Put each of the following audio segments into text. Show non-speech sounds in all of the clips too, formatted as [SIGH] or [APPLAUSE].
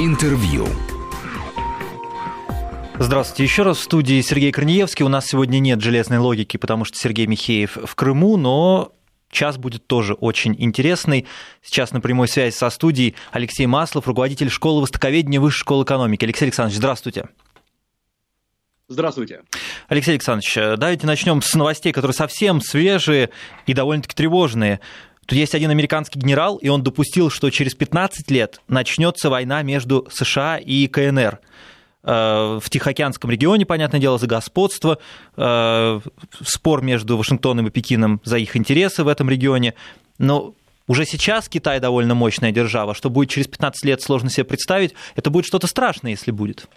Интервью. Здравствуйте еще раз в студии Сергей Корнеевский. У нас сегодня нет железной логики, потому что Сергей Михеев в Крыму, но час будет тоже очень интересный. Сейчас на прямой связи со студией Алексей Маслов, руководитель школы востоковедения Высшей школы экономики. Алексей Александрович, здравствуйте. Здравствуйте. Алексей Александрович, давайте начнем с новостей, которые совсем свежие и довольно-таки тревожные. Тут есть один американский генерал, и он допустил, что через 15 лет начнется война между США и КНР э, в Тихоокеанском регионе, понятное дело, за господство, э, спор между Вашингтоном и Пекином за их интересы в этом регионе. Но уже сейчас Китай довольно мощная держава. Что будет через 15 лет, сложно себе представить. Это будет что-то страшное, если будет.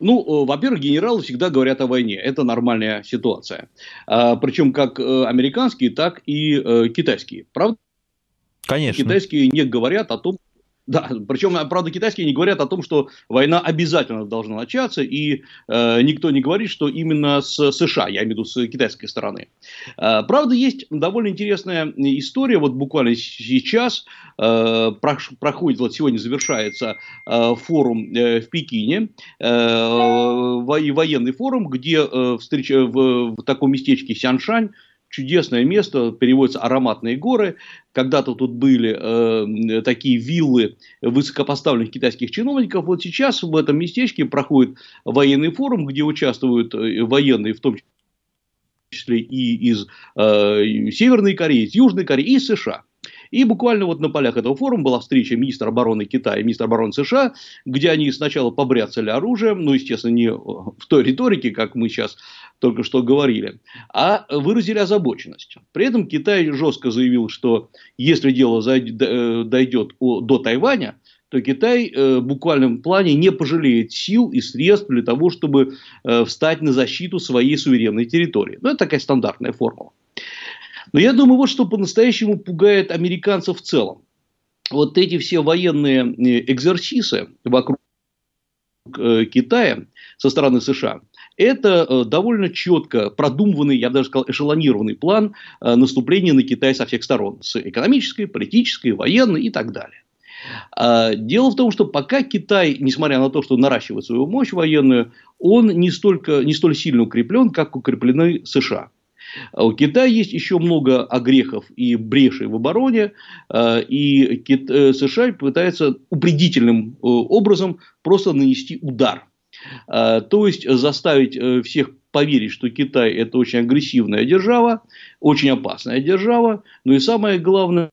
Ну, э, во-первых, генералы всегда говорят о войне. Это нормальная ситуация. А, причем как э, американские, так и э, китайские. Правда? Конечно. Китайские не говорят о том, да, причем, правда, китайские не говорят о том, что война обязательно должна начаться, и э, никто не говорит, что именно с США, я имею в виду с китайской стороны. Э, правда, есть довольно интересная история, вот буквально сейчас э, проходит, вот сегодня завершается э, форум э, в Пекине, э, военный форум, где э, встреч, в, в таком местечке Сяншань чудесное место, переводится «ароматные горы». Когда-то тут были э, такие виллы высокопоставленных китайских чиновников. Вот сейчас в этом местечке проходит военный форум, где участвуют э, военные, в том числе и из э, Северной Кореи, из Южной Кореи, и США. И буквально вот на полях этого форума была встреча министра обороны Китая и министра обороны США, где они сначала побряцали оружием, ну, естественно, не в той риторике, как мы сейчас только что говорили, а выразили озабоченность. При этом Китай жестко заявил, что если дело э, дойдет до Тайваня, то Китай э, в буквальном плане не пожалеет сил и средств для того, чтобы э, встать на защиту своей суверенной территории. Ну, это такая стандартная формула. Но я думаю, вот что по-настоящему пугает американцев в целом. Вот эти все военные э, экзерсисы вокруг э, Китая со стороны США, это э, довольно четко продуманный, я бы даже сказал, эшелонированный план наступления на Китай со всех сторон. С экономической, политической, военной и так далее. А, дело в том, что пока Китай, несмотря на то, что наращивает свою мощь военную, он не, столько, не столь сильно укреплен, как укреплены США. А у Китая есть еще много огрехов и брешей в обороне, а, и э, США пытается упредительным э, образом просто нанести удар. А, то есть заставить э, всех поверить, что Китай это очень агрессивная держава, очень опасная держава, но и самое главное,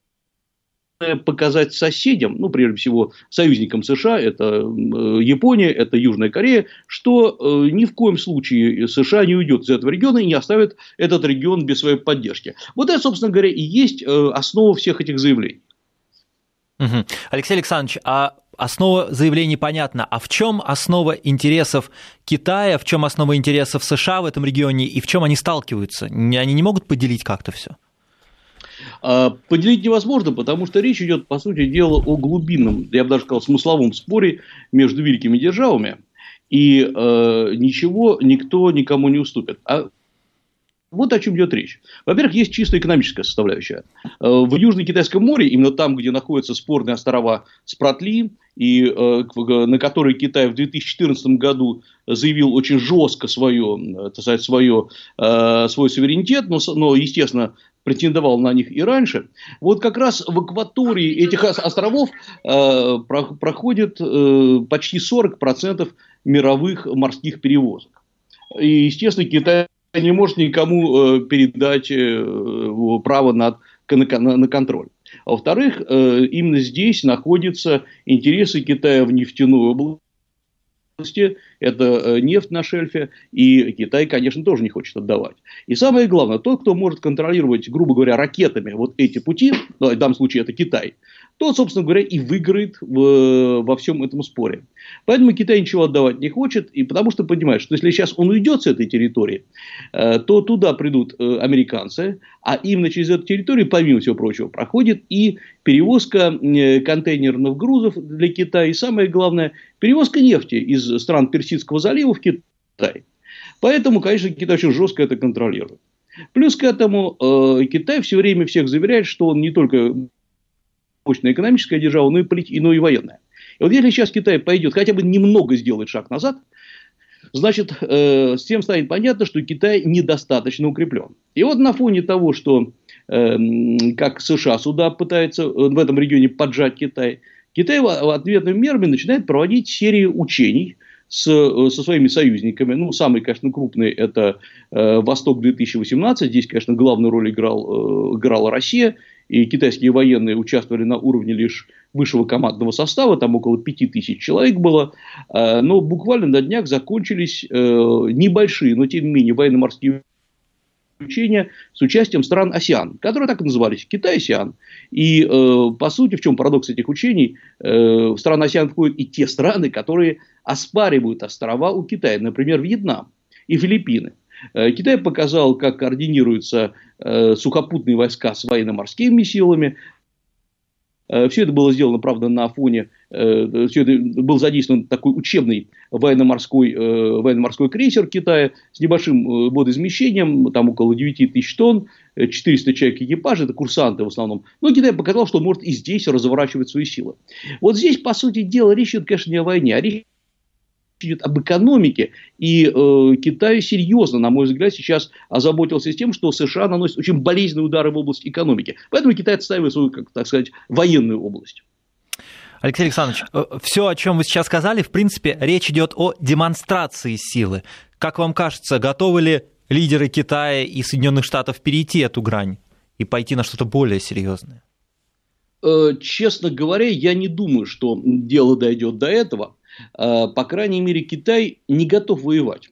показать соседям, ну, прежде всего, союзникам США, это э, Япония, это Южная Корея, что э, ни в коем случае США не уйдет из этого региона и не оставит этот регион без своей поддержки. Вот это, собственно говоря, и есть э, основа всех этих заявлений. Угу. Алексей Александрович, а основа заявлений понятна. А в чем основа интересов Китая, в чем основа интересов США в этом регионе и в чем они сталкиваются? Они не могут поделить как-то все? А, поделить невозможно, потому что речь идет, по сути дела, о глубинном, я бы даже сказал, смысловом споре между великими державами, и э, ничего никто никому не уступит. А вот о чем идет речь. Во-первых, есть чисто экономическая составляющая. Э, в Южном Китайском море, именно там, где находятся спорные острова Спратли, и э, на которые Китай в 2014 году заявил очень жестко свое, э, так сказать, свое, свой суверенитет, но, но, естественно, претендовал на них и раньше. Вот как раз в акватории этих островов э, проходит э, почти 40% мировых морских перевозок. И, естественно, Китай не может никому э, передать э, право над, на, на контроль. А во-вторых, э, именно здесь находятся интересы Китая в нефтяной области области, это э, нефть на шельфе, и Китай, конечно, тоже не хочет отдавать. И самое главное, тот, кто может контролировать, грубо говоря, ракетами вот эти пути, ну, в данном случае это Китай, тот, собственно говоря, и выиграет в, во всем этом споре. Поэтому Китай ничего отдавать не хочет, и потому что понимает, что если сейчас он уйдет с этой территории, э, то туда придут э, американцы, а именно через эту территорию, помимо всего прочего, проходит и перевозка э, контейнерных грузов для Китая, и самое главное, перевозка нефти из стран Персидского залива в Китай. Поэтому, конечно, Китай очень жестко это контролирует. Плюс к этому э, Китай все время всех заверяет, что он не только мощная экономическая держава, но и, полит... но и военная. И вот если сейчас Китай пойдет, хотя бы немного сделает шаг назад, значит, э, всем станет понятно, что Китай недостаточно укреплен. И вот на фоне того, что э, как США сюда пытается в этом регионе поджать Китай, Китай в ответными мерами начинает проводить серию учений с, со своими союзниками. Ну, самый, конечно, крупный это э, Восток-2018. Здесь, конечно, главную роль играл, э, играла Россия. И китайские военные участвовали на уровне лишь высшего командного состава, там около 5000 человек было, э, но буквально на днях закончились э, небольшие, но тем не менее военно-морские учения с участием стран АСИАН, которые так и назывались, Китай-АСИАН. И, э, по сути, в чем парадокс этих учений, в страны АСИАН входят и те страны, которые оспаривают острова у Китая, например, Вьетнам и Филиппины. Китай показал, как координируются сухопутные войска с военно-морскими силами, Э, все это было сделано, правда, на фоне, э, все это был задействован такой учебный военно-морской, э, военно-морской крейсер Китая с небольшим водоизмещением, там около 9 тысяч тонн, 400 человек экипажа, это курсанты в основном. Но Китай показал, что может и здесь разворачивать свои силы. Вот здесь, по сути дела, речь идет, конечно, не о войне, а речь идет об экономике, и э, Китай серьезно, на мой взгляд, сейчас озаботился тем, что США наносит очень болезненные удары в области экономики. Поэтому Китай отстаивает свою, как так сказать, военную область. Алексей Александрович, э, все, о чем вы сейчас сказали, в принципе, речь идет о демонстрации силы. Как вам кажется, готовы ли лидеры Китая и Соединенных Штатов перейти эту грань и пойти на что-то более серьезное? Э, честно говоря, я не думаю, что дело дойдет до этого. Э, по крайней мере, Китай не готов воевать.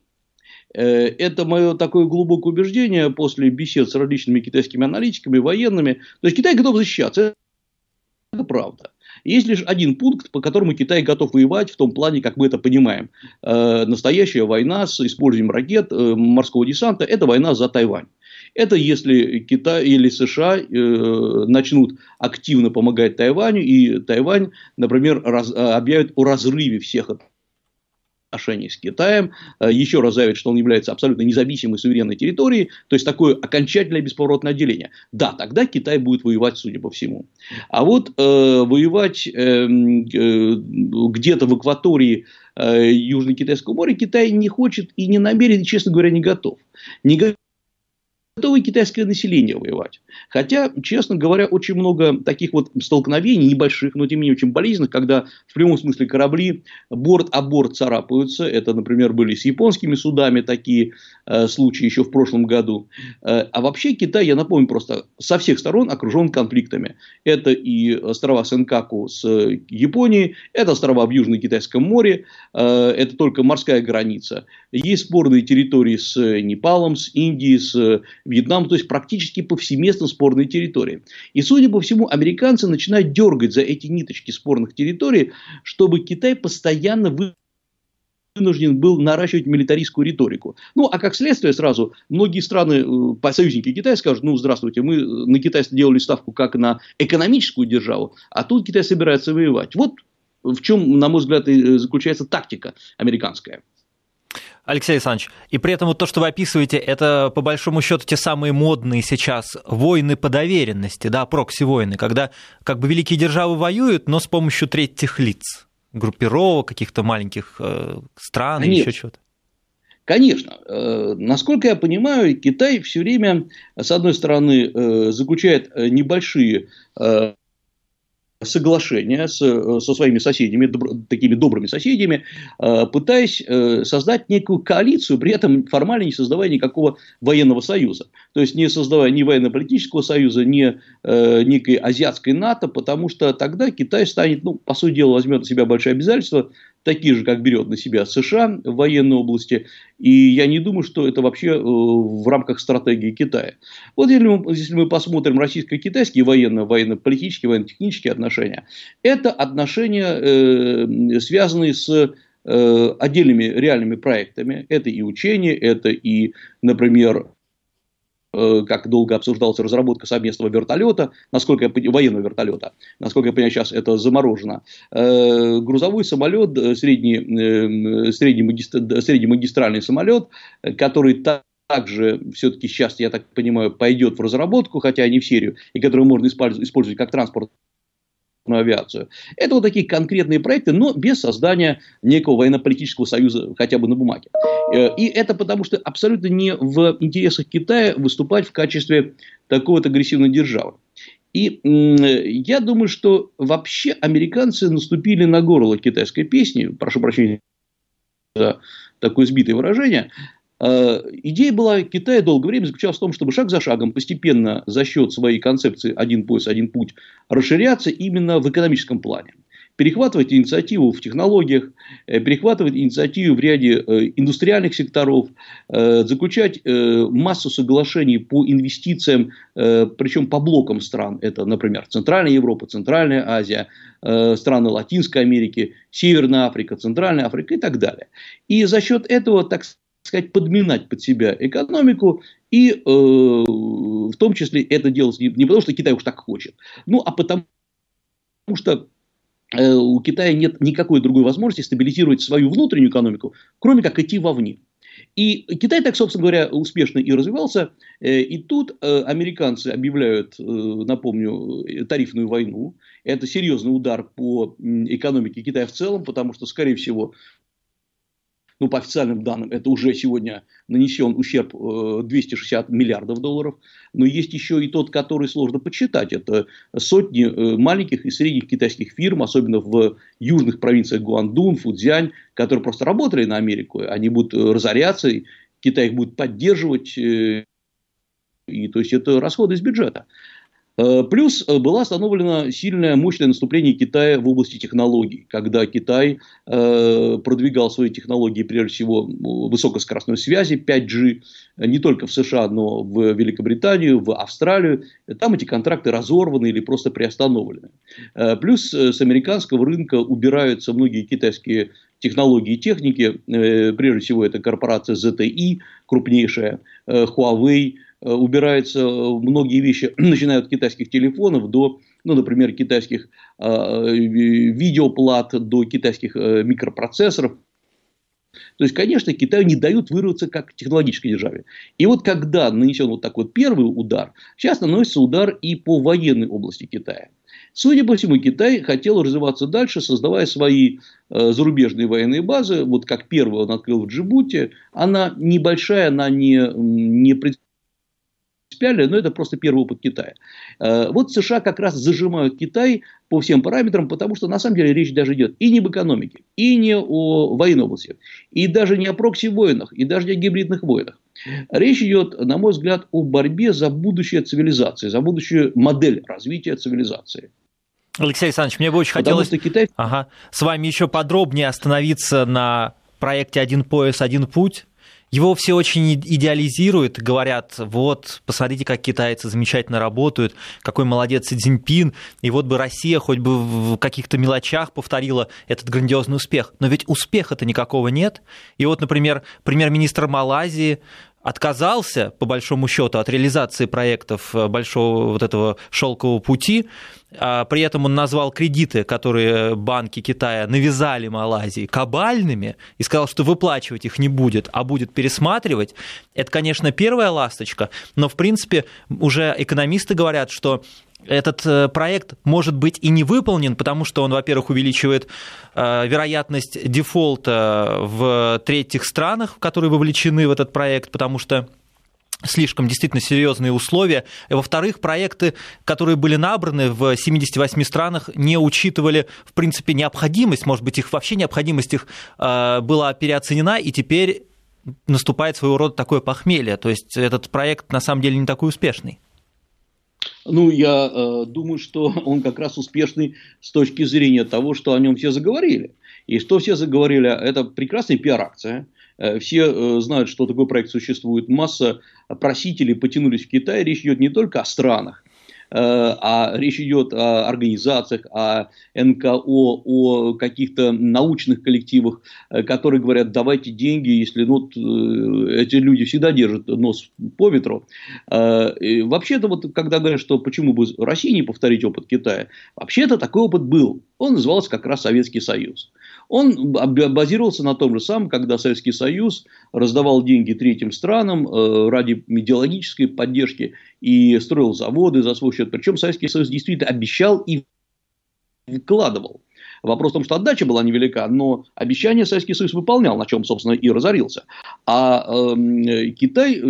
Э, это мое такое глубокое убеждение после бесед с различными китайскими аналитиками, военными. То есть Китай готов защищаться. Это правда. Есть лишь один пункт, по которому Китай готов воевать в том плане, как мы это понимаем. Э, настоящая война с использованием ракет, морского десанта – это война за Тайвань. Это если Китай или США э, начнут активно помогать Тайваню, и Тайвань, например, раз, э, объявит о разрыве всех отношений с Китаем, э, еще раз заявит, что он является абсолютно независимой суверенной территорией, то есть такое окончательное бесповоротное отделение. Да, тогда Китай будет воевать, судя по всему. А вот э, воевать э, э, где-то в акватории э, Южно-Китайского моря Китай не хочет и не намерен, и, честно говоря, не готов. Не готов готовы китайское население воевать. Хотя, честно говоря, очень много таких вот столкновений, небольших, но тем не менее очень болезненных, когда в прямом смысле корабли борт о борт царапаются. Это, например, были с японскими судами такие э, случаи еще в прошлом году. Э, а вообще Китай, я напомню просто, со всех сторон окружен конфликтами. Это и острова Сенкаку с Японией, это острова в Южно-Китайском море, э, это только морская граница. Есть спорные территории с Непалом, с Индией, с Вьетнам, то есть практически повсеместно спорные территории. И, судя по всему, американцы начинают дергать за эти ниточки спорных территорий, чтобы Китай постоянно вынужден был наращивать милитаристскую риторику. Ну, а как следствие сразу, многие страны, э, союзники Китая скажут, ну, здравствуйте, мы на Китай сделали ставку как на экономическую державу, а тут Китай собирается воевать. Вот в чем, на мой взгляд, заключается тактика американская. Алексей Александрович, и при этом вот то, что вы описываете, это по большому счету те самые модные сейчас войны по доверенности, да, прокси-войны, когда как бы великие державы воюют, но с помощью третьих лиц, группировок, каких-то маленьких э, стран или еще чего-то. Конечно, э, насколько я понимаю, Китай все время, с одной стороны, э, заключает небольшие соглашения с, э, со своими соседями, добр, такими добрыми соседями, э, пытаясь э, создать некую коалицию, при этом формально не создавая никакого военного союза. То есть не создавая ни военно-политического союза, ни некой азиатской НАТО, потому что тогда Китай станет, ну, по сути дела, возьмет на себя большие обязательства такие же, как берет на себя США в военной области. И я не думаю, что это вообще э, в рамках стратегии Китая. Вот если мы, если мы посмотрим российско-китайские военно, военно-политические, военно-технические отношения, это отношения, э, связанные с э, отдельными реальными проектами. Это и учения, это и, например, как долго обсуждалась разработка совместного вертолета, насколько я военного вертолета, насколько я понимаю, сейчас это заморожено. Э, грузовой самолет, э, средний, средний, магистр, средний магистральный самолет, который также все-таки сейчас, я так понимаю, пойдет в разработку, хотя не в серию, и который можно использовать как транспорт авиацию. Это вот такие конкретные проекты, но без создания некого военно-политического союза хотя бы на бумаге. Э, и это потому, что абсолютно не в интересах Китая выступать в качестве такой вот агрессивной державы. И я думаю, что вообще американцы наступили на горло китайской песни, прошу прощения за такое сбитое выражение, Идея была Китая долгое время заключалась в том, чтобы шаг за шагом постепенно за счет своей концепции «один пояс, один путь» расширяться именно в экономическом плане перехватывать инициативу в технологиях, э, перехватывать инициативу в ряде э, индустриальных секторов, э, заключать массу соглашений по инвестициям, причем по блокам стран. Это, например, Центральная Европа, Центральная Азия, страны Латинской Америки, Северная Африка, Центральная Африка и так далее. И за счет этого, так сказать, подминать под себя экономику и э, в том числе это делать не, не потому, что Китай уж так хочет, ну а потому что Э, у Китая нет никакой другой возможности стабилизировать свою внутреннюю экономику, кроме как идти вовне. И Китай так, собственно говоря, успешно и развивался. Э, и тут э, американцы объявляют, напомню, тарифную войну. Это серьезный удар по экономике Китая в целом, потому что, скорее всего, ну, по официальным данным, это уже сегодня нанесен ущерб 260 э, миллиардов долларов, но есть еще и тот, который сложно подсчитать. Это сотни э, маленьких и средних китайских фирм, особенно в южных провинциях Гуандун, Фудзянь, которые просто работали на Америку, они будут э, разоряться, Китай их будет поддерживать, и то есть это расходы из бюджета. Э, плюс э, было остановлено сильное, мощное наступление Китая в области технологий, когда Китай э, продвигал свои технологии, прежде всего, высокоскоростной связи 5G, не только в США, но в Великобританию, в Австралию. Там эти контракты разорваны или просто приостановлены. Плюс с американского рынка убираются многие китайские технологии и техники. Прежде всего, это корпорация ZTE, крупнейшая, Huawei – убираются э, многие вещи, [CLEARS THROAT] начиная от китайских телефонов до, ну, например, китайских э, видеоплат, до китайских э, микропроцессоров. То есть, конечно, Китаю не дают вырваться как технологической державе. И вот когда нанесен вот такой вот первый удар, сейчас наносится удар и по военной области Китая. Судя по всему, Китай хотел развиваться дальше, создавая свои э, зарубежные военные базы. Вот как первый он открыл в Джибути. Она небольшая, она не, не принципиальное, но это просто первый опыт Китая. Э, вот США как раз зажимают Китай по всем параметрам, потому что на самом деле речь даже идет и не об экономике, и не о военной области, и даже не о прокси-войнах, и даже не о гибридных войнах. Речь идет, на мой взгляд, о борьбе за будущее цивилизации, за будущую модель развития цивилизации. Алексей Александрович, мне бы очень Потому хотелось Китай... ага, с вами еще подробнее остановиться на проекте «Один пояс, один путь», его все очень идеализируют, говорят, вот, посмотрите, как китайцы замечательно работают, какой молодец Си Цзиньпин, и вот бы Россия хоть бы в каких-то мелочах повторила этот грандиозный успех. Но ведь успеха-то никакого нет. И вот, например, премьер-министр Малайзии отказался, по большому счету, от реализации проектов э, большого вот этого шелкового пути. А при этом он назвал кредиты, которые банки Китая навязали Малайзии, кабальными, и сказал, что выплачивать их не будет, а будет пересматривать. Это, конечно, первая ласточка, но, в принципе, уже экономисты говорят, что этот э, проект может быть и не выполнен, потому что он, во-первых, увеличивает э, вероятность дефолта в третьих странах, которые вовлечены в этот проект, потому что слишком действительно серьезные условия. И, во-вторых, проекты, которые были набраны в 78 странах, не учитывали, в принципе, необходимость, может быть, их вообще необходимость их э, была переоценена, и теперь наступает своего рода такое похмелье. То есть этот проект на самом деле не такой успешный. Ну, я э, думаю, что [LAUGHS] он как раз успешный с точки зрения того, что о нем все заговорили. И что все заговорили, это прекрасная пиар-акция. Э, все э, знают, что такой проект существует. Масса просителей потянулись в Китай. Речь идет не только о странах, а речь идет о организациях, о НКО, о каких-то научных коллективах, э, которые говорят, давайте деньги, если ну, э, эти люди всегда держат нос по ветру. Вообще-то, вот, когда говорят, что почему бы России не повторить опыт Китая, вообще-то такой опыт был. Он назывался как раз Советский Союз. Он базировался на том же самом, когда Советский Союз раздавал деньги третьим странам э, ради идеологической поддержки и строил заводы за свой счет. Причем Советский Союз действительно обещал и вкладывал. Вопрос в том, что отдача была невелика, но обещание Советский Союз выполнял, на чем, собственно, и разорился. А э, Китай,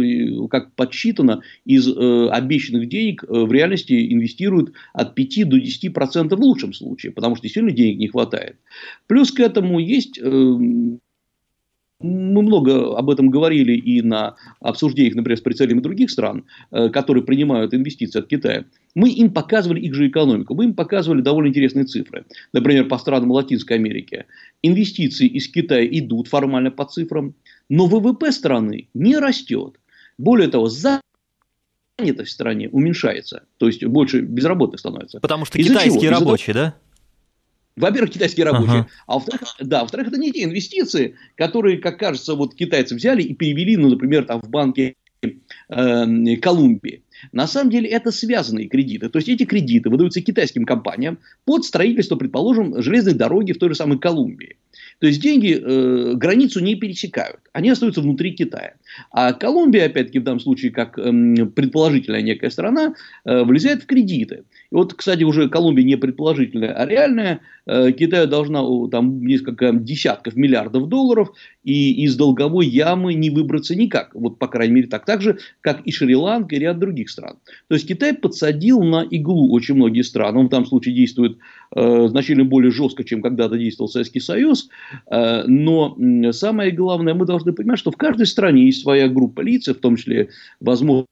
как подсчитано, из э, обещанных денег э, в реальности инвестирует от 5 до 10% в лучшем случае, потому что действительно денег не хватает. Плюс к этому есть э, мы много об этом говорили и на обсуждениях, например, с представителями других стран, э, которые принимают инвестиции от Китая. Мы им показывали их же экономику, мы им показывали довольно интересные цифры. Например, по странам Латинской Америки. Инвестиции из Китая идут формально по цифрам, но ВВП страны не растет. Более того, занятость в стране уменьшается, то есть больше безработных становится. Потому что китайские чего? рабочие, да? Во-первых, китайские рабочие, ага. а во-вторых, да, во-вторых, это не те инвестиции, которые, как кажется, вот китайцы взяли и перевели, ну, например, там в банке э, Колумбии. На самом деле это связанные кредиты. То есть эти кредиты выдаются китайским компаниям под строительство, предположим, железной дороги в той же самой Колумбии. То есть деньги э, границу не пересекают, они остаются внутри Китая. А Колумбия, опять-таки, в данном случае, как э, предположительная некая страна, э, влезает в кредиты. И вот, кстати, уже Колумбия не предположительная, а реальная. Э, Китаю должна там несколько десятков миллиардов долларов, и из долговой ямы не выбраться никак. Вот, по крайней мере, так, так же, как и Шри-Ланка и ряд других стран. То есть, Китай подсадил на иглу очень многие страны. Он в данном случае действует э, значительно более жестко, чем когда-то действовал Советский Союз. Но самое главное, мы должны понимать, что в каждой стране есть своя группа лиц, в том числе, возможно,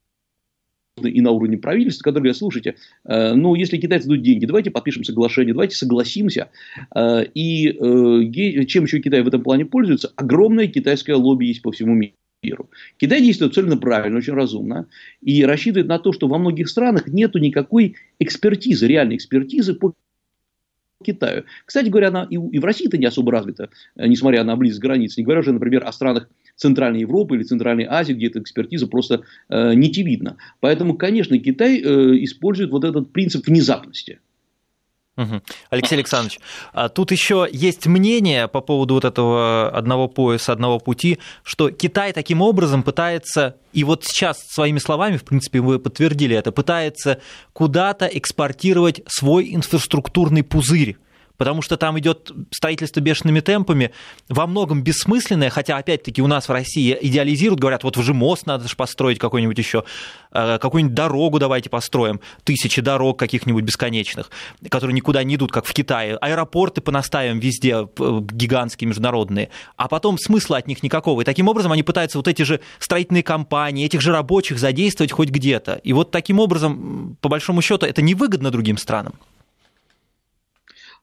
и на уровне правительства, которые говорят, слушайте, э, ну, если китайцы дают деньги, давайте подпишем соглашение, давайте согласимся. Э, и э, чем еще Китай в этом плане пользуется? Огромное китайское лобби есть по всему миру. Китай действует абсолютно правильно, очень разумно, и рассчитывает на то, что во многих странах нет никакой экспертизы, реальной экспертизы по Китаю. Кстати говоря, она и в России-то не особо развита, несмотря на близость границ. Не говоря уже, например, о странах Центральной Европы или Центральной Азии, где эта экспертиза просто э, нитевидна. Поэтому, конечно, Китай э, использует вот этот принцип внезапности. Алексей Александрович, а тут еще есть мнение по поводу вот этого одного пояса, одного пути, что Китай таким образом пытается, и вот сейчас своими словами, в принципе, вы подтвердили это, пытается куда-то экспортировать свой инфраструктурный пузырь потому что там идет строительство бешеными темпами, во многом бессмысленное, хотя, опять-таки, у нас в России идеализируют, говорят, вот уже мост надо же построить какой-нибудь еще, э, какую-нибудь дорогу давайте построим, тысячи дорог каких-нибудь бесконечных, которые никуда не идут, как в Китае, аэропорты понаставим везде, гигантские международные, а потом смысла от них никакого. И таким образом они пытаются вот эти же строительные компании, этих же рабочих задействовать хоть где-то. И вот таким образом, по большому счету, это невыгодно другим странам.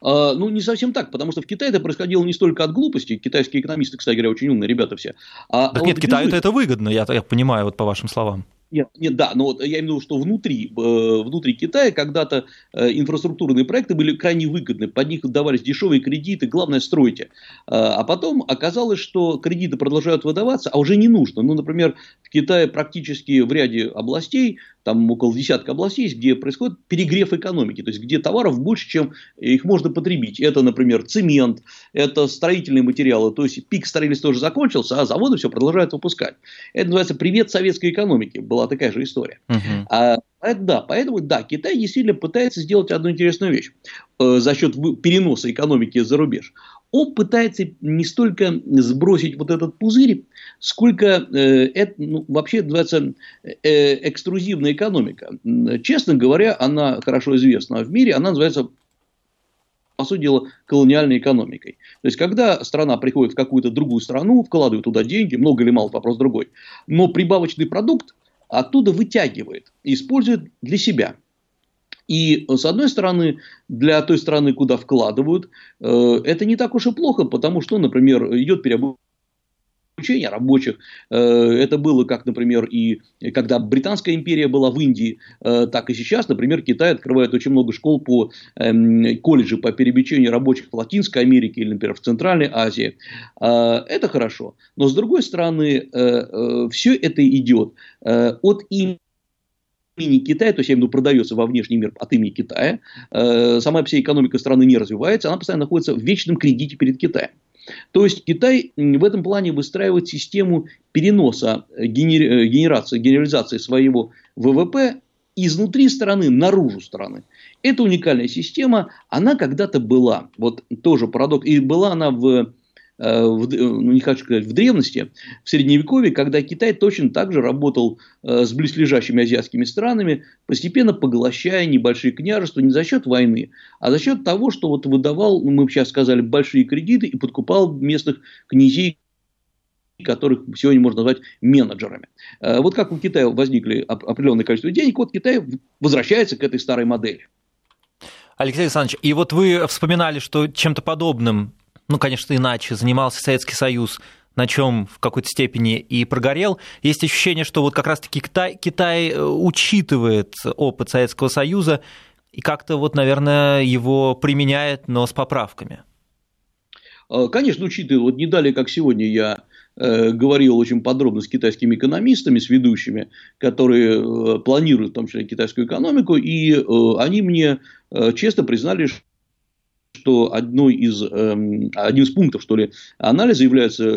А, ну, не совсем так, потому что в Китае это происходило не столько от глупости, китайские экономисты, кстати говоря, очень умные ребята все. А, так а нет, вот Китаю это выгодно, я, я понимаю, вот по вашим словам. Нет, нет, да, но вот я имею в виду, что внутри, э, внутри Китая когда-то э, инфраструктурные проекты были крайне выгодны, под них давались дешевые кредиты, главное стройте. А потом оказалось, что кредиты продолжают выдаваться, а уже не нужно. Ну, например, в Китае практически в ряде областей там около десятка областей где происходит перегрев экономики, то есть где товаров больше, чем их можно потребить. Это, например, цемент, это строительные материалы, то есть пик строительства тоже закончился, а заводы все продолжают выпускать. Это называется привет советской экономике, была такая же история. Uh-huh. А, да, поэтому, да, Китай действительно пытается сделать одну интересную вещь э, за счет переноса экономики за рубеж он пытается не столько сбросить вот этот пузырь, сколько э, это ну, вообще называется э, экструзивная экономика. Честно говоря, она хорошо известна в мире, она называется по сути дела, колониальной экономикой. То есть, когда страна приходит в какую-то другую страну, вкладывает туда деньги, много или мало, вопрос другой, но прибавочный продукт оттуда вытягивает и использует для себя. И, с одной стороны, для той страны, куда вкладывают, э, это не так уж и плохо, потому что, например, идет переобучение обучения рабочих. Э, это было, как, например, и когда Британская империя была в Индии, э, так и сейчас, например, Китай открывает очень много школ по эм, колледжи по переобучению рабочих в Латинской Америке или, например, в Центральной Азии. Это хорошо. Но, с другой стороны, все это идет от имени имени Китая, то есть я продается во внешний мир от имени Китая, э, сама вся экономика страны не развивается, она постоянно находится в вечном кредите перед Китаем. То есть Китай в этом плане выстраивает систему переноса э, генерации, генерализации своего ВВП изнутри страны наружу страны. эта уникальная система, она когда-то была, вот тоже парадокс, и была она в Э, в, ну, не хочу сказать, в древности, в средневековье, когда Китай точно так же работал э, с близлежащими азиатскими странами, постепенно поглощая небольшие княжества не за счет войны, а за счет того, что вот выдавал, ну, мы сейчас сказали, большие кредиты и подкупал местных князей, которых сегодня можно назвать менеджерами. Э, вот как у Китая возникли определенное количество денег, вот Китай возвращается к этой старой модели. Алексей Александрович, и вот вы вспоминали, что чем-то подобным ну, конечно, иначе, занимался Советский Союз, на чем в какой-то степени и прогорел. Есть ощущение, что вот как раз-таки Китай, Китай э, учитывает опыт Советского Союза и как-то вот, наверное, его применяет, но с поправками. Э, конечно, учитывает. Вот не далее, как сегодня я э, говорил очень подробно с китайскими экономистами, с ведущими, которые планируют в том числе китайскую экономику, и они мне честно признали, что одной из, э, одним из пунктов что ли, анализа является э,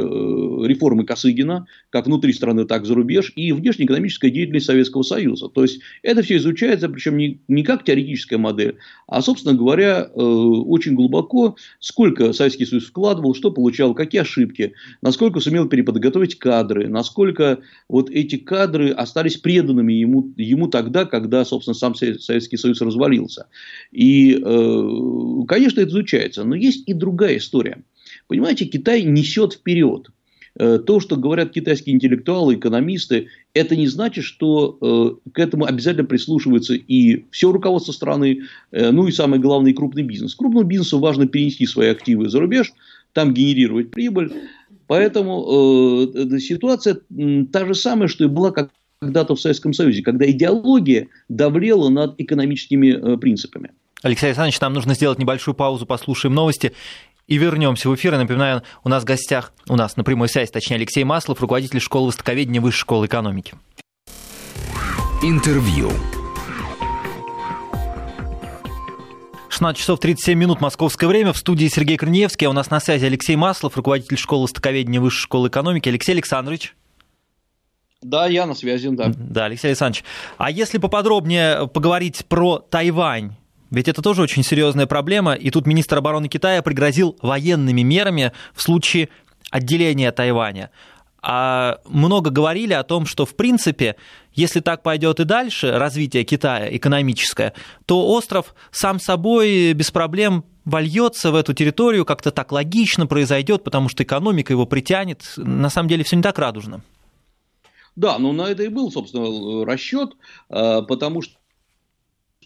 реформы Косыгина, как внутри страны, так и за рубеж, и внешнеэкономическая деятельность Советского Союза. То есть, это все изучается, причем не, не как теоретическая модель, а, собственно говоря, э, очень глубоко, сколько Советский Союз вкладывал, что получал, какие ошибки, насколько сумел переподготовить кадры, насколько вот эти кадры остались преданными ему, ему тогда, когда, собственно, сам Советский Союз развалился. И, э, конечно, изучается. Но есть и другая история. Понимаете, Китай несет вперед. Э, то, что говорят китайские интеллектуалы, экономисты, это не значит, что э, к этому обязательно прислушивается и все руководство страны, э, ну и самое главное, и крупный бизнес. Крупному бизнесу важно перенести свои активы за рубеж, там генерировать прибыль. Поэтому э, ситуация та же самая, что и была когда-то в Советском Союзе, когда идеология давлела над экономическими э, принципами. Алексей Александрович, нам нужно сделать небольшую паузу, послушаем новости и вернемся в эфир. Я напоминаю, у нас в гостях, у нас на прямой связи, точнее, Алексей Маслов, руководитель школы востоковедения Высшей школы экономики. Интервью. 16 часов 37 минут московское время. В студии Сергей Корнеевский. А у нас на связи Алексей Маслов, руководитель школы востоковедения Высшей школы экономики. Алексей Александрович. Да, я на связи, да. Да, Алексей Александрович. А если поподробнее поговорить про Тайвань, ведь это тоже очень серьезная проблема, и тут министр обороны Китая пригрозил военными мерами в случае отделения Тайваня. А много говорили о том, что, в принципе, если так пойдет и дальше, развитие Китая экономическое, то остров сам собой без проблем вольется в эту территорию, как-то так логично произойдет, потому что экономика его притянет. На самом деле все не так радужно. Да, ну на это и был, собственно, расчет, а, потому что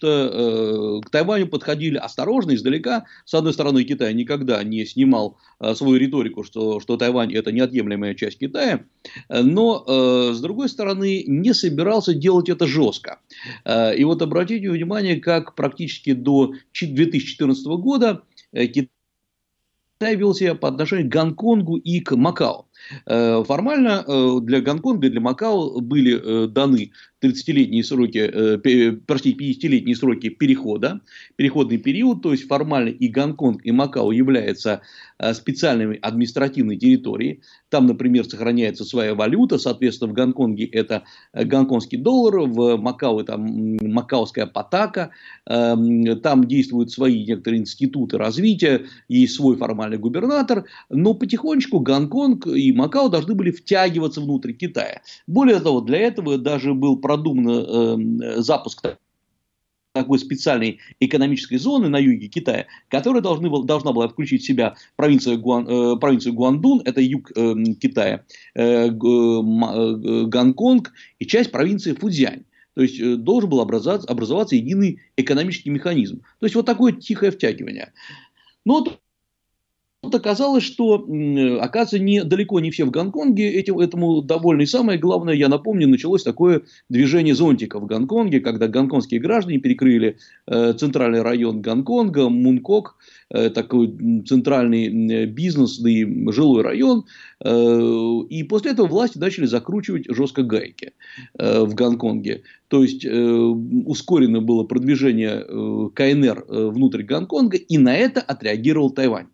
что э, к Тайваню подходили осторожно, издалека. С одной стороны, Китай никогда не снимал э, свою риторику, что, что Тайвань это неотъемлемая часть Китая, но э, с другой стороны, не собирался делать это жестко. Э, и вот обратите внимание, как практически до 2014 года э, Китай вел себя по отношению к Гонконгу и к Макао. Э, формально э, для Гонконга и для Макао были э, даны 30-летние сроки, простите, 50-летние сроки перехода, переходный период, то есть формально и Гонконг, и Макао являются специальными административной территорией. Там, например, сохраняется своя валюта, соответственно, в Гонконге это гонконгский доллар, в Макао это макаоская патака, эм, там действуют свои некоторые институты развития, есть свой формальный губернатор, но потихонечку Гонконг и Макао должны были втягиваться внутрь Китая. Более того, для этого даже был продуман э, запуск такой специальной экономической зоны на юге Китая, которая должны, должна была включить в себя провинцию, Гуан, э, провинцию Гуандун, это юг э, Китая, э, э, Гонконг и часть провинции Фудзянь. То есть э, должен был образоваться, образоваться единый экономический механизм. То есть вот такое тихое втягивание. Но Тут оказалось, что, оказывается, не, далеко не все в Гонконге этим, этому довольны. И самое главное, я напомню, началось такое движение зонтика в Гонконге, когда гонконгские граждане перекрыли э, центральный район Гонконга, Мункок, э, такой центральный бизнесный жилой район. Э, и после этого власти начали закручивать жестко гайки э, в Гонконге. То есть, э, ускорено было продвижение э, КНР э, внутрь Гонконга, и на это отреагировал Тайвань.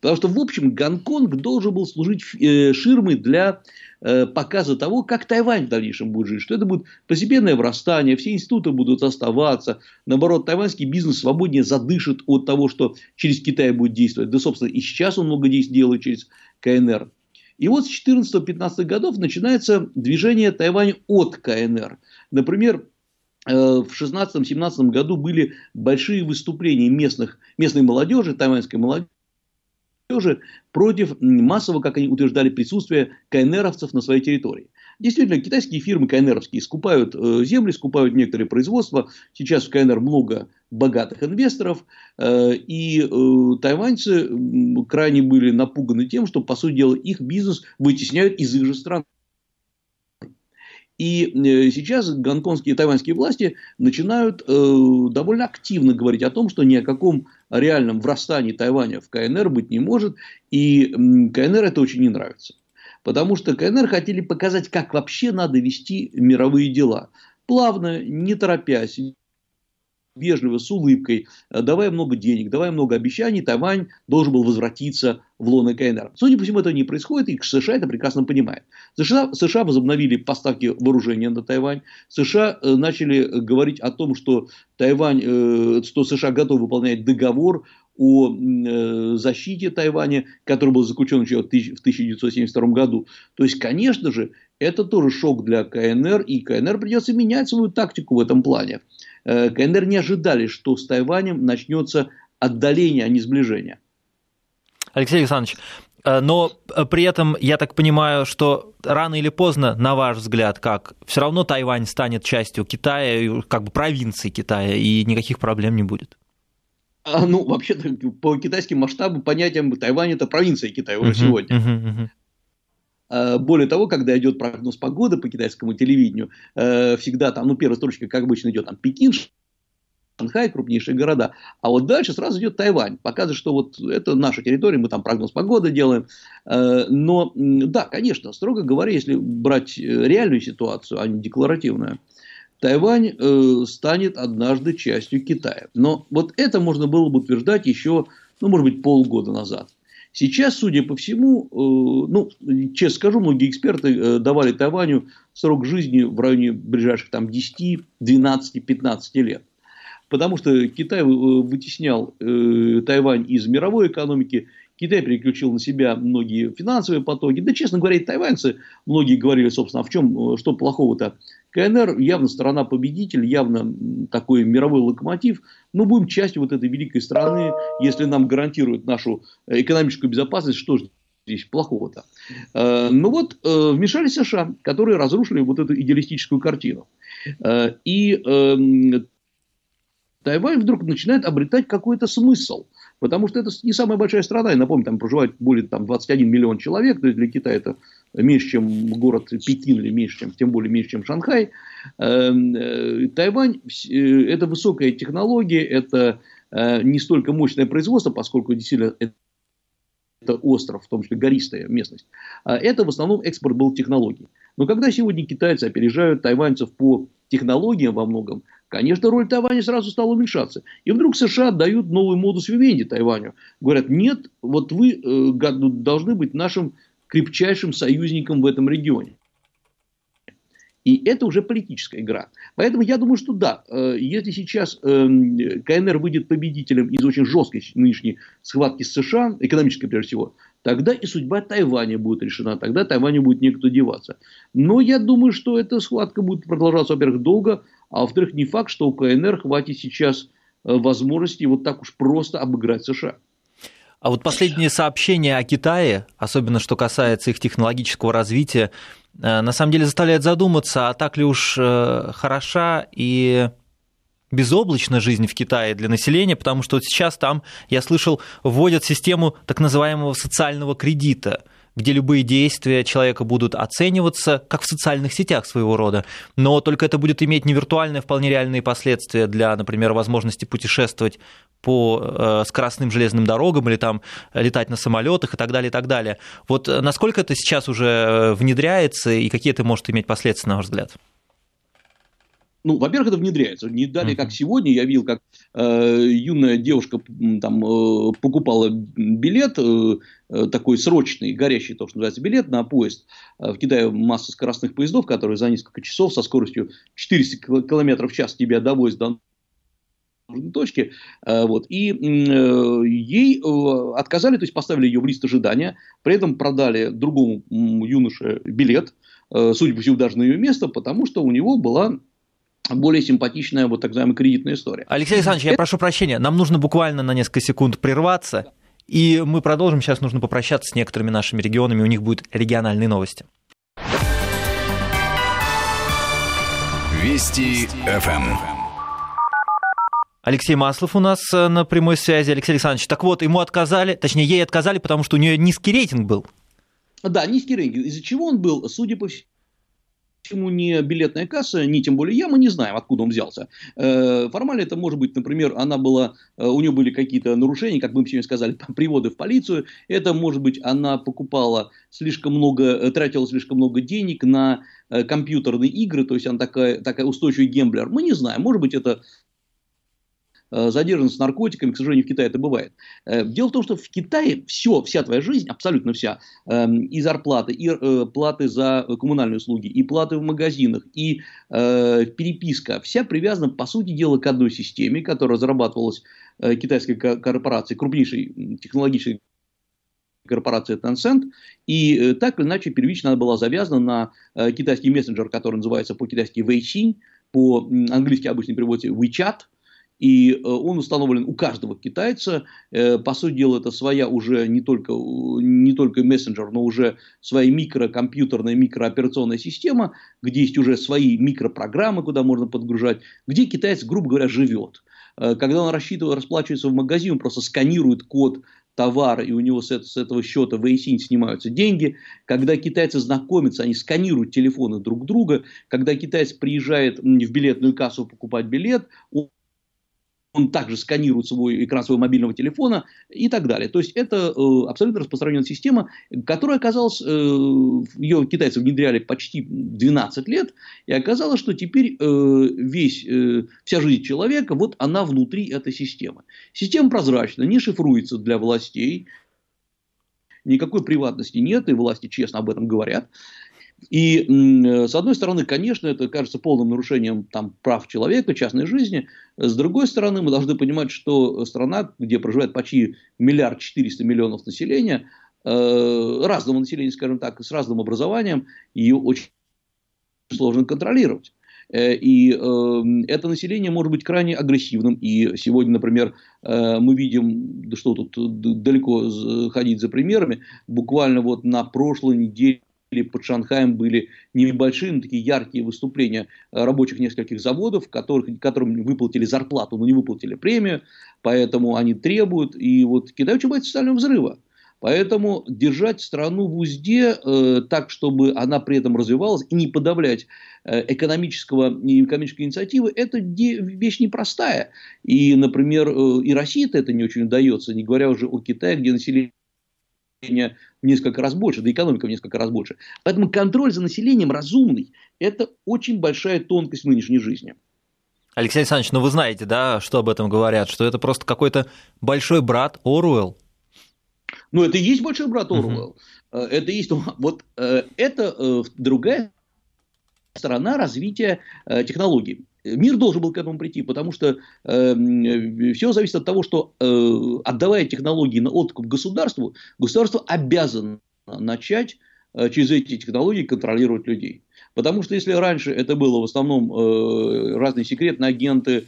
Потому что, в общем, Гонконг должен был служить э, ширмой для э, показа того, как Тайвань в дальнейшем будет жить. Что это будет постепенное врастание, все институты будут оставаться. Наоборот, тайваньский бизнес свободнее задышит от того, что через Китай будет действовать. Да, собственно, и сейчас он много действий делает через КНР. И вот с 14-15 годов начинается движение Тайвань от КНР. Например, э, в 16-17 году были большие выступления местных, местной молодежи, тайваньской молодежи, против массового, как они утверждали, присутствия КНРовцев на своей территории. Действительно, китайские фирмы КНРовские скупают э, земли, скупают некоторые производства. Сейчас в КНР много богатых инвесторов. Э, и э, тайваньцы крайне были напуганы тем, что, по сути дела, их бизнес вытесняют из их же стран. И сейчас гонконгские и тайваньские власти начинают довольно активно говорить о том, что ни о каком реальном врастании Тайваня в КНР быть не может, и КНР это очень не нравится. Потому что КНР хотели показать, как вообще надо вести мировые дела. Плавно, не торопясь, вежливо, с улыбкой, давая много денег, давая много обещаний, Тайвань должен был возвратиться в лоно КНР. Судя по всему, это не происходит, и США это прекрасно понимает. США, США возобновили поставки вооружения на Тайвань. США э, начали говорить о том, что Тайвань, э, что США готовы выполнять договор о э, защите Тайваня, который был заключен еще в 1972 году. То есть, конечно же, это тоже шок для КНР, и КНР придется менять свою тактику в этом плане. Э, КНР не ожидали, что с Тайванем начнется отдаление, а не сближение. Алексей Александрович, э, но при этом я так понимаю, что рано или поздно, на ваш взгляд, как все равно Тайвань станет частью Китая, как бы провинции Китая, и никаких проблем не будет. А, ну, вообще-то, по китайским масштабам, понятиям, Тайвань – это провинция Китая уже uh-huh, сегодня. Uh-huh, uh-huh. Более того, когда идет прогноз погоды по китайскому телевидению, э, всегда там, ну, первая строчка, как обычно, идет там Пекин, Шанхай, крупнейшие города. А вот дальше сразу идет Тайвань. Показывает, что вот это наша территория, мы там прогноз погоды делаем. Э, но, да, конечно, строго говоря, если брать э, реальную ситуацию, а не декларативную, Тайвань э, станет однажды частью Китая. Но вот это можно было бы утверждать еще, ну, может быть, полгода назад. Сейчас, судя по всему, э, ну, честно скажу, многие эксперты э, давали Тайваню срок жизни в районе ближайших там, 10, 12, 15 лет. Потому что Китай э, вытеснял Тайвань из мировой экономики, Китай переключил на себя многие финансовые потоки. Да, честно говоря, и тайваньцы, многие говорили, собственно, а в чем, что плохого-то КНР явно страна победитель, явно такой мировой локомотив. Мы будем частью вот этой великой страны, если нам гарантируют нашу э, экономическую безопасность, что же здесь плохого-то? Э, ну вот, э, вмешались США, которые разрушили вот эту идеалистическую картину. И эм, Тайвань вдруг начинает обретать какой-то смысл. Потому что это не самая большая страна. Я напомню, там проживает более там, 21 миллион человек. То есть для Китая это меньше, чем город Пекин, или меньше, чем, тем более меньше, чем Шанхай. Эм, э, Тайвань э, – это высокая технология, это э, не столько мощное производство, поскольку действительно это остров, в том числе гористая местность. А это в основном экспорт был технологий. Но когда сегодня китайцы опережают тайваньцев по технологиям во многом, конечно, роль Тайваня сразу стала уменьшаться. И вдруг США дают новый модус вивенди Тайваню. Говорят, нет, вот вы должны быть нашим крепчайшим союзником в этом регионе. И это уже политическая игра. Поэтому я думаю, что да, э, если сейчас эм, КНР выйдет победителем из очень жесткой нынешней схватки с США, экономической прежде всего, тогда и судьба Тайваня будет решена, тогда Тайваню будет некуда деваться. Но я думаю, что эта схватка будет продолжаться, во-первых, долго, а во-вторых, не факт, что у КНР хватит сейчас э, возможности вот так уж просто обыграть США. А вот последние сообщения о Китае, особенно что касается их технологического развития, э, на самом деле заставляют задуматься, а так ли уж э, хороша и безоблачна жизнь в Китае для населения, потому что вот сейчас там, я слышал, вводят систему так называемого социального кредита – где любые действия человека будут оцениваться, как в социальных сетях своего рода, но только это будет иметь не виртуальные, а вполне реальные последствия для, например, возможности путешествовать по э, скоростным железным дорогам или там летать на самолетах и так далее, и так далее. Вот насколько это сейчас уже внедряется и какие это может иметь последствия, на ваш взгляд? Ну, во-первых, это внедряется. Не далее, как сегодня, я видел, как э, юная девушка там э, покупала билет, э, э, такой срочный, горящий, то, что называется, билет на поезд. Э, в Китае масса скоростных поездов, которые за несколько часов со скоростью 400 км в час тебя довозят до нужной точки. Э, вот, и э, ей э, отказали, то есть поставили ее в лист ожидания, при этом продали другому юноше билет, судя по всему, даже на ее место, потому что у него была более симпатичная вот так называемая кредитная история. Алексей Александрович, я прошу прощения, нам нужно буквально на несколько секунд прерваться, и мы продолжим. Сейчас нужно попрощаться с некоторыми нашими регионами, у них будут региональные новости. Вести ФМ. Алексей Маслов у нас э, на прямой связи. Алексей Александрович, так вот, ему отказали, точнее, ей отказали, потому что у нее низкий рейтинг был. Да, низкий рейтинг. Из-за чего он был, судя по всему, Почему не билетная касса, ни тем более я, мы не знаем, откуда он взялся. Э, формально это может быть, например, она была, э, у нее были какие-то нарушения, как мы сегодня сказали, приводы в полицию. Это может быть, она покупала слишком много, э, тратила слишком много денег на компьютерные игры, то есть она такая, такая устойчивый гемблер. Мы не знаем, может быть, это задержан с наркотиками, к сожалению, в Китае это бывает. Э, дело в том, что в Китае все, вся твоя жизнь, абсолютно вся, эм, и зарплаты, и э, платы за коммунальные услуги, и платы в магазинах, и переписка, вся привязана, по сути дела, к одной системе, которая разрабатывалась китайской корпорацией, крупнейшей технологической корпорации Tencent, и так или иначе первично она была завязана на китайский мессенджер, который называется по-китайски Weixin, по-английски обычно переводится WeChat, и э, он установлен у каждого китайца. Э, по сути дела, это своя уже не только, не только мессенджер, но уже своя микрокомпьютерная, микрооперационная система, где есть уже свои микропрограммы, куда можно подгружать, где китаец, грубо говоря, живет. Э, когда он рассчитывает, расплачивается в магазине, он просто сканирует код товара, и у него с, с этого счета в Эйсин снимаются деньги. Когда китайцы знакомятся, они сканируют телефоны друг друга. Когда китаец приезжает в билетную кассу покупать билет, он также сканирует свой экран своего мобильного телефона и так далее. То есть это э, абсолютно распространенная система, которая оказалась, э, ее китайцы внедряли почти 12 лет, и оказалось, что теперь э, весь, э, вся жизнь человека, вот она внутри этой системы. Система прозрачна, не шифруется для властей, никакой приватности нет, и власти честно об этом говорят. И, э, с одной стороны, конечно, это кажется полным нарушением там, прав человека, частной жизни. С другой стороны, мы должны понимать, что страна, где проживает почти миллиард четыреста миллионов населения, э, разного населения, скажем так, с разным образованием, ее очень сложно контролировать. Э, и э, это население может быть крайне агрессивным. И сегодня, например, э, мы видим, да что тут далеко ходить за примерами, буквально вот на прошлой неделе под Шанхаем были небольшие, но такие яркие выступления рабочих нескольких заводов, которых, которым выплатили зарплату, но не выплатили премию, поэтому они требуют, и вот Китай очень боится социального взрыва. Поэтому держать страну в узде э, так, чтобы она при этом развивалась и не подавлять э, экономического, экономической инициативы, это де, вещь непростая. И, например, э, и России-то это не очень удается, не говоря уже о Китае, где население в несколько раз больше, да экономика в несколько раз больше. Поэтому контроль за населением разумный – это очень большая тонкость нынешней жизни. Алексей Александрович, ну вы знаете, да, что об этом говорят, что это просто какой-то большой брат Оруэлл. Ну, это и есть большой брат Оруэлл. Угу. Это есть, [LAUGHS] вот э, это э, другая сторона развития технологий. Мир должен был к этому прийти, потому что э, все зависит от того, что э, отдавая технологии на откуп государству, государство обязано начать э, через эти технологии контролировать людей. Потому что если раньше это было в основном э, разные секретные агенты,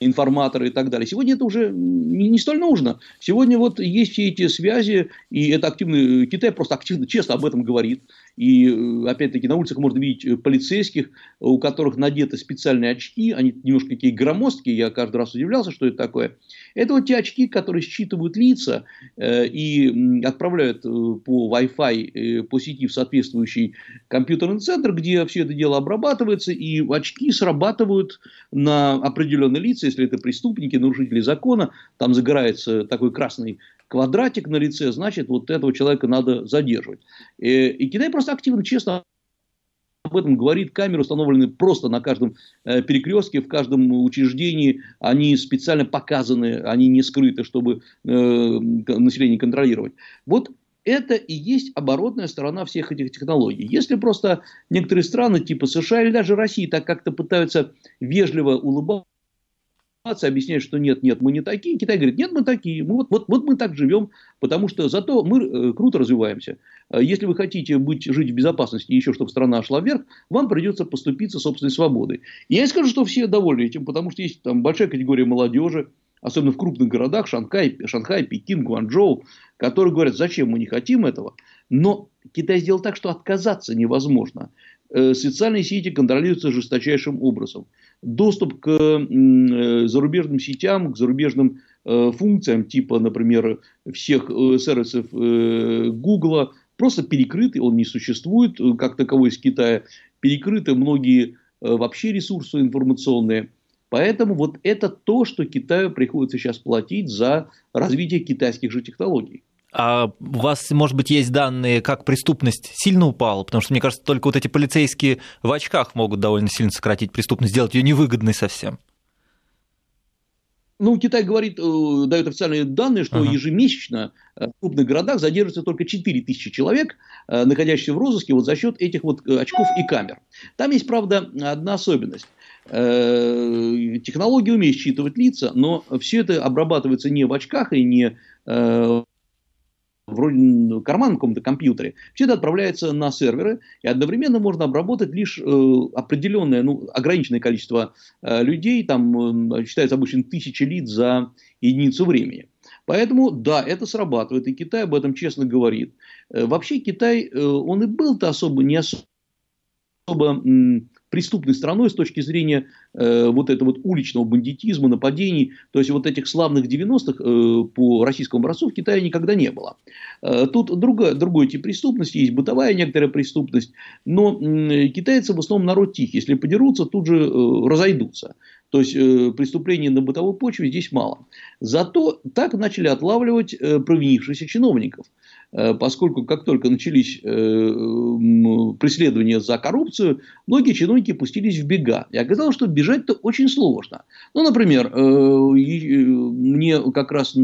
информаторы и так далее. Сегодня это уже не, не столь нужно. Сегодня вот есть все эти связи, и это активно, Китай просто активно, честно об этом говорит. И э, опять-таки на улицах можно видеть э, полицейских, у которых надеты специальные очки, они немножко такие громоздкие, я каждый раз удивлялся, что это такое. Это вот те очки, которые считывают лица э, и отправляют по Wi-Fi, по сети в соответствующий компьютерный центр, где все это дело обрабатывается, и очки срабатывают на определенные лица, если это преступники, нарушители закона, там загорается такой красный квадратик на лице, значит, вот этого человека надо задерживать. И, и Китай просто активно, честно об этом говорит, камеры установлены просто на каждом э, перекрестке, в каждом учреждении, они специально показаны, они не скрыты, чтобы э, население контролировать. Вот это и есть оборотная сторона всех этих технологий. Если просто некоторые страны типа США или даже России так как-то пытаются вежливо улыбаться, объясняют, что нет, нет, мы не такие. Китай говорит, нет, мы такие. Мы вот, вот, вот мы так живем, потому что зато мы э, круто развиваемся. А если вы хотите быть, жить в безопасности и еще, чтобы страна шла вверх, вам придется поступиться собственной свободой. Я скажу, что все довольны этим, потому что есть там большая категория молодежи, особенно в крупных городах, Шанхай, Шанхай Пекин, Гуанчжоу, которые говорят, зачем мы не хотим этого. Но Китай сделал так, что отказаться невозможно. Э, социальные сети контролируются жесточайшим образом. Доступ к э, зарубежным сетям, к зарубежным э, функциям, типа, например, всех сервисов Гугла, просто перекрыт, он не существует как таковой из Китая. Перекрыты многие вообще ресурсы информационные. Поэтому вот это то, что Китаю приходится сейчас платить за развитие китайских же технологий. А у вас, может быть, есть данные, как преступность сильно упала? Потому что, мне кажется, только вот эти полицейские в очках могут довольно сильно сократить преступность, сделать ее невыгодной совсем. Ну, Китай говорит, э, дает официальные данные, что uh-huh. ежемесячно э, в крупных городах задерживается только 4 тысячи человек, э, находящихся в розыске вот за счет этих вот очков и камер. Там есть, правда, одна особенность. Технология умеет считывать лица, но все это обрабатывается не в очках и не вроде ну, карман каком-то компьютере, все это отправляется на серверы, и одновременно можно обработать лишь э, определенное, ну, ограниченное количество э, людей, там э, считается обычно тысячи лиц за единицу времени. Поэтому, да, это срабатывает, и Китай об этом честно говорит. Э, вообще Китай, э, он и был-то особо не особо преступной страной с точки зрения э, вот этого вот уличного бандитизма, нападений. То есть, вот этих славных 90-х э, по российскому образцу в Китае никогда не было. Э, тут другой, другой тип преступности, есть бытовая некоторая преступность, но э, китайцы в основном народ тихий. Если подерутся, тут же э, разойдутся. То есть, э, преступлений на бытовой почве здесь мало. Зато так начали отлавливать э, провинившихся чиновников. Э, поскольку как только начались э, преследования за коррупцию, многие чиновники пустились в бега. И оказалось, что бежать-то очень сложно. Ну, например, э, мне как раз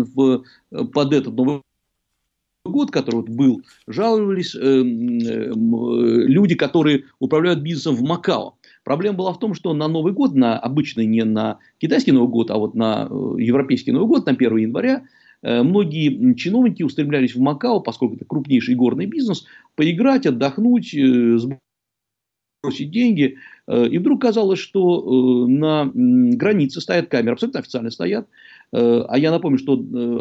под этот Новый год, который вот был, жаловались люди, которые управляют бизнесом в Макао. Проблема была в том, что на Новый год, на обычный, не на китайский Новый год, а вот на европейский Новый год, на 1 января, многие чиновники устремлялись в Макао, поскольку это крупнейший горный бизнес, поиграть, отдохнуть, э, сбросить деньги. Э, и вдруг казалось, что на границе стоят камеры, абсолютно официально стоят. А я напомню, что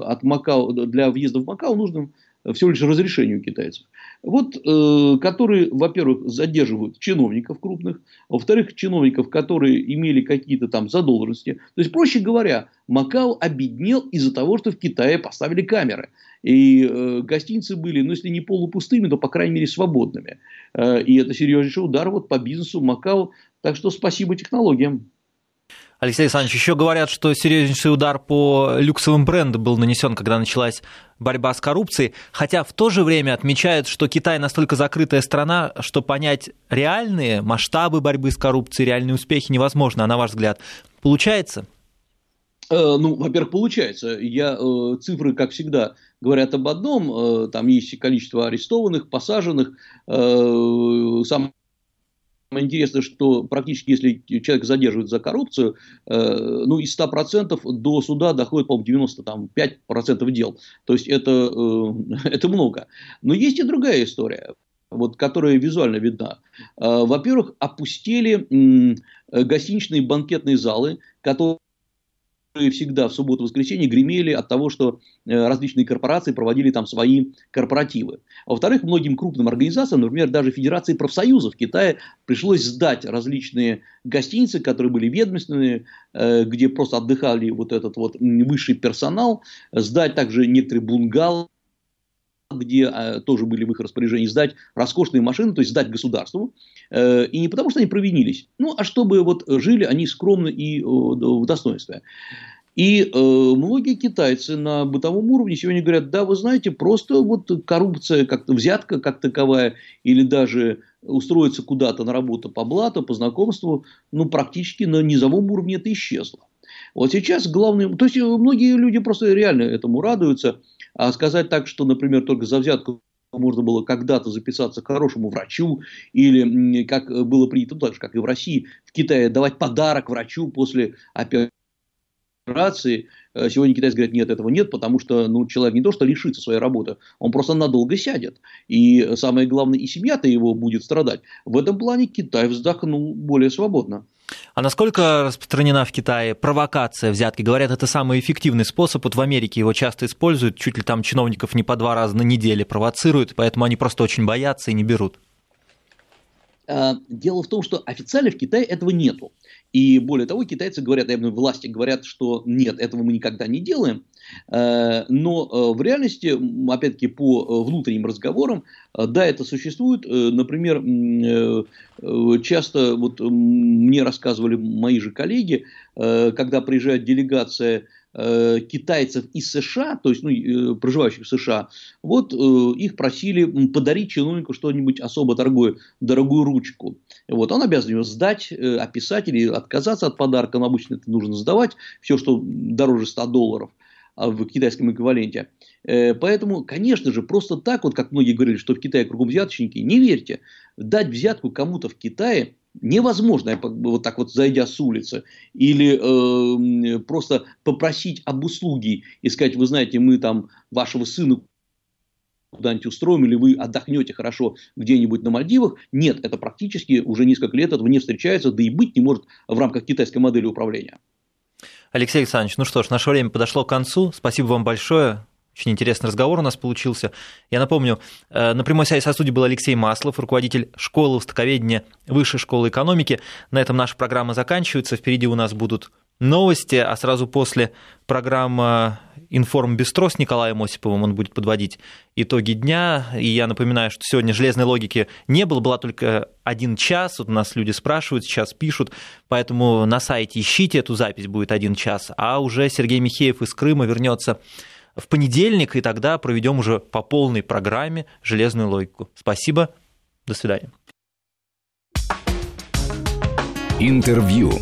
от Макао, для въезда в Макао нужно всего лишь разрешение у китайцев. Вот, э, которые, во-первых, задерживают чиновников крупных, во-вторых, чиновников, которые имели какие-то там задолженности. То есть, проще говоря, Макао обеднел из-за того, что в Китае поставили камеры. И э, гостиницы были, ну, если не полупустыми, то, по крайней мере, свободными. Э, и это серьезнейший удар вот по бизнесу Макао. Так что спасибо технологиям. Алексей Александрович, еще говорят, что серьезнейший удар по люксовым брендам был нанесен, когда началась борьба с коррупцией, хотя в то же время отмечают, что Китай настолько закрытая страна, что понять реальные масштабы борьбы с коррупцией, реальные успехи невозможно, а на ваш взгляд, получается? Э, ну, во-первых, получается. Я, э, цифры, как всегда, говорят об одном. Э, там есть количество арестованных, посаженных. Сам Самое интересное, что практически если человек задерживают за коррупцию, э, ну из 100% до суда доходит, по-моему, 95% дел. То есть это, э, [LAUGHS] это много. Но есть и другая история, вот, которая визуально видна. Э, во-первых, опустили э, гостиничные банкетные залы, которые всегда в субботу-воскресенье гремели от того, что э, различные корпорации проводили там свои корпоративы. А во-вторых, многим крупным организациям, например, даже Федерации профсоюзов Китая, пришлось сдать различные гостиницы, которые были ведомственные, э, где просто отдыхали вот этот вот высший персонал, сдать также некоторые бунгалы, где э, тоже были в их распоряжении, сдать роскошные машины, то есть сдать государству. Э, и не потому, что они провинились, ну, а чтобы вот жили они скромно и э, в достоинстве. И э, многие китайцы на бытовом уровне сегодня говорят, да, вы знаете, просто вот коррупция, как-то взятка как таковая, или даже устроиться куда-то на работу по блату, по знакомству, ну, практически на низовом уровне это исчезло. Вот сейчас главное, то есть многие люди просто реально этому радуются, а сказать так, что, например, только за взятку можно было когда-то записаться к хорошему врачу, или как было принято, ну, так же, как и в России, в Китае, давать подарок врачу после операции. Э, сегодня китайцы говорят, нет, этого нет, потому что ну, человек не то, что лишится своей работы, он просто надолго сядет. И самое главное, и семья-то его будет страдать. В этом плане Китай вздохнул более свободно. А насколько распространена в Китае провокация взятки? Говорят, это самый эффективный способ. Вот в Америке его часто используют, чуть ли там чиновников не по два раза на неделю провоцируют, поэтому они просто очень боятся и не берут. А, дело в том, что официально в Китае этого нету. И более того, китайцы говорят, власти говорят, что нет, этого мы никогда не делаем. Э, но э, в реальности, опять-таки, по э, внутренним разговорам, да, это существует. Например, часто вот мне рассказывали мои же коллеги, когда приезжает делегация китайцев из США, то есть ну, проживающих в США, вот их просили подарить чиновнику что-нибудь особо дорогое, дорогую ручку. Вот, он обязан ее сдать, описать или отказаться от подарка, но обычно это нужно сдавать, все, что дороже 100 долларов в китайском эквиваленте. Поэтому, конечно же, просто так, вот как многие говорили, что в Китае кругом взяточники, не верьте. Дать взятку кому-то в Китае невозможно, вот так вот зайдя с улицы, или э, просто попросить об услуге и сказать, вы знаете, мы там вашего сына куда-нибудь устроим, или вы отдохнете хорошо где-нибудь на Мальдивах. Нет, это практически уже несколько лет этого не встречается, да и быть не может в рамках китайской модели управления. Алексей Александрович, ну что ж, наше время подошло к концу. Спасибо вам большое. Очень интересный разговор у нас получился. Я напомню, э, на прямой связи со студией был Алексей Маслов, руководитель школы востоковедения Высшей школы экономики. На этом наша программа заканчивается. Впереди у нас будут новости, а сразу после программа «Информ Бестро» с Николаем Осиповым он будет подводить итоги дня. И я напоминаю, что сегодня железной логики не было, была только один час. Вот у нас люди спрашивают, сейчас пишут, поэтому на сайте ищите эту запись, будет один час. А уже Сергей Михеев из Крыма вернется в понедельник, и тогда проведем уже по полной программе железную логику. Спасибо, до свидания. Интервью.